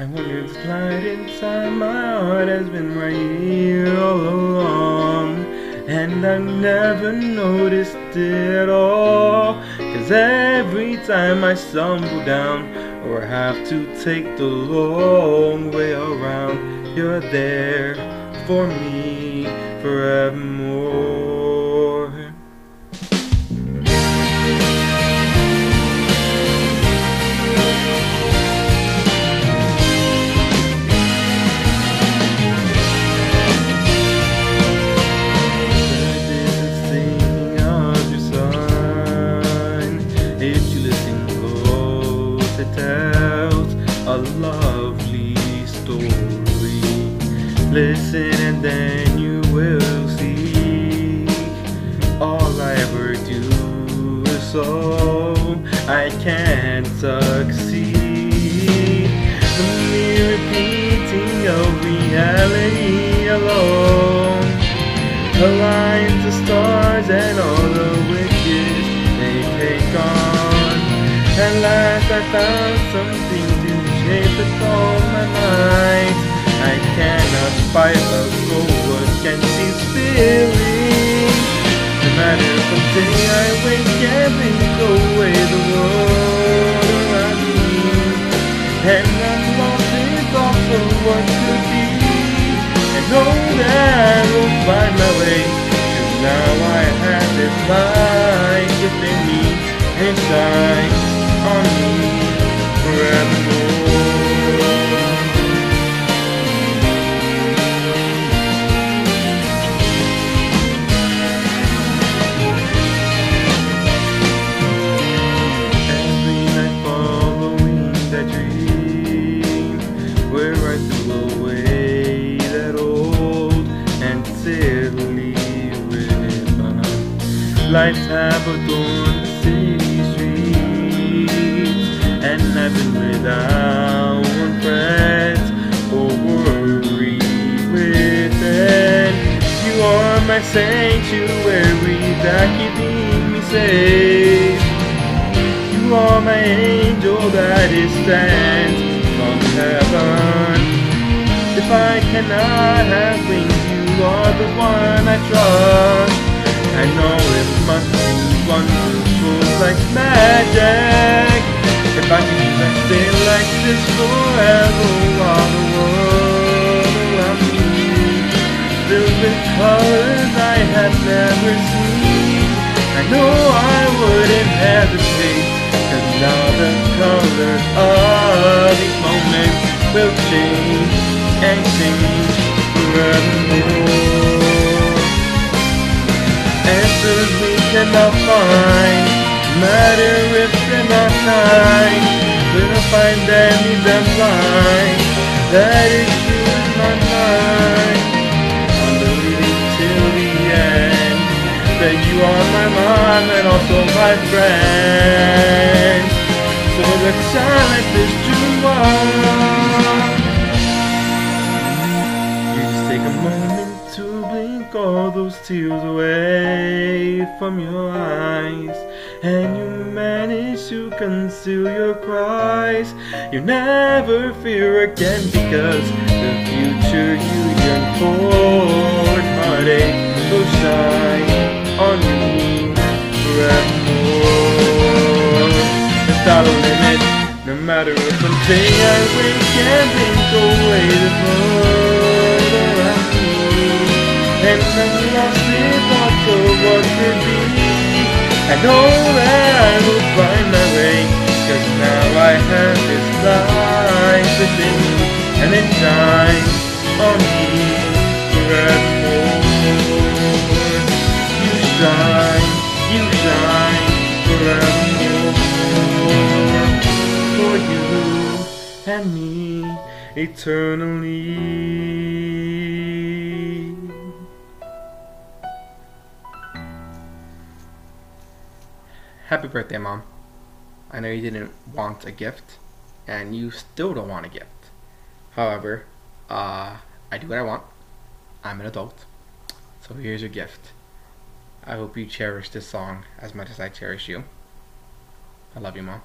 I wonder if light inside my heart has been right here all along. And I never noticed it all. Cause every time I stumble down or have to take the long way around, you're there for me forevermore. Listen and then you will see. All I ever do is so I can succeed. The mere repeating of reality alone aligns the stars and all the wishes they take on. At last I found something to shape the calm away the world around me. And I'm lost thoughts of what could be. I know that I will find my now I have this light within me. And Have adorned the city streets And I've been without one or worry within You are my sanctuary that keeping me safe you are my angel that is sent from heaven. If I cannot have wings, you are the one I trust. I know it must be wonderful like magic. If I can just stay like this forever while the world around me filled with colors I have never seen. I know I wouldn't hesitate. Cause now the colors of each moment will change and change forevermore. Answers we cannot find, matter if they're not kind. We'll find them in blind. That is true in my mind. I'm believing till the end that you are my mom and also my friend. So let's like this true one. You just take a moment blink all those tears away from your eyes. And you manage to conceal your cries. You never fear again because the future you yearn for heartache will shine on me forevermore. Without a limit, no matter if one day I wake know that I will find my way, cause now I have this light within me, and it shines on me forevermore. You shine, you shine forevermore for you and me eternally. Happy birthday, Mom. I know you didn't want a gift, and you still don't want a gift. However, uh, I do what I want. I'm an adult. So here's your gift. I hope you cherish this song as much as I cherish you. I love you, Mom.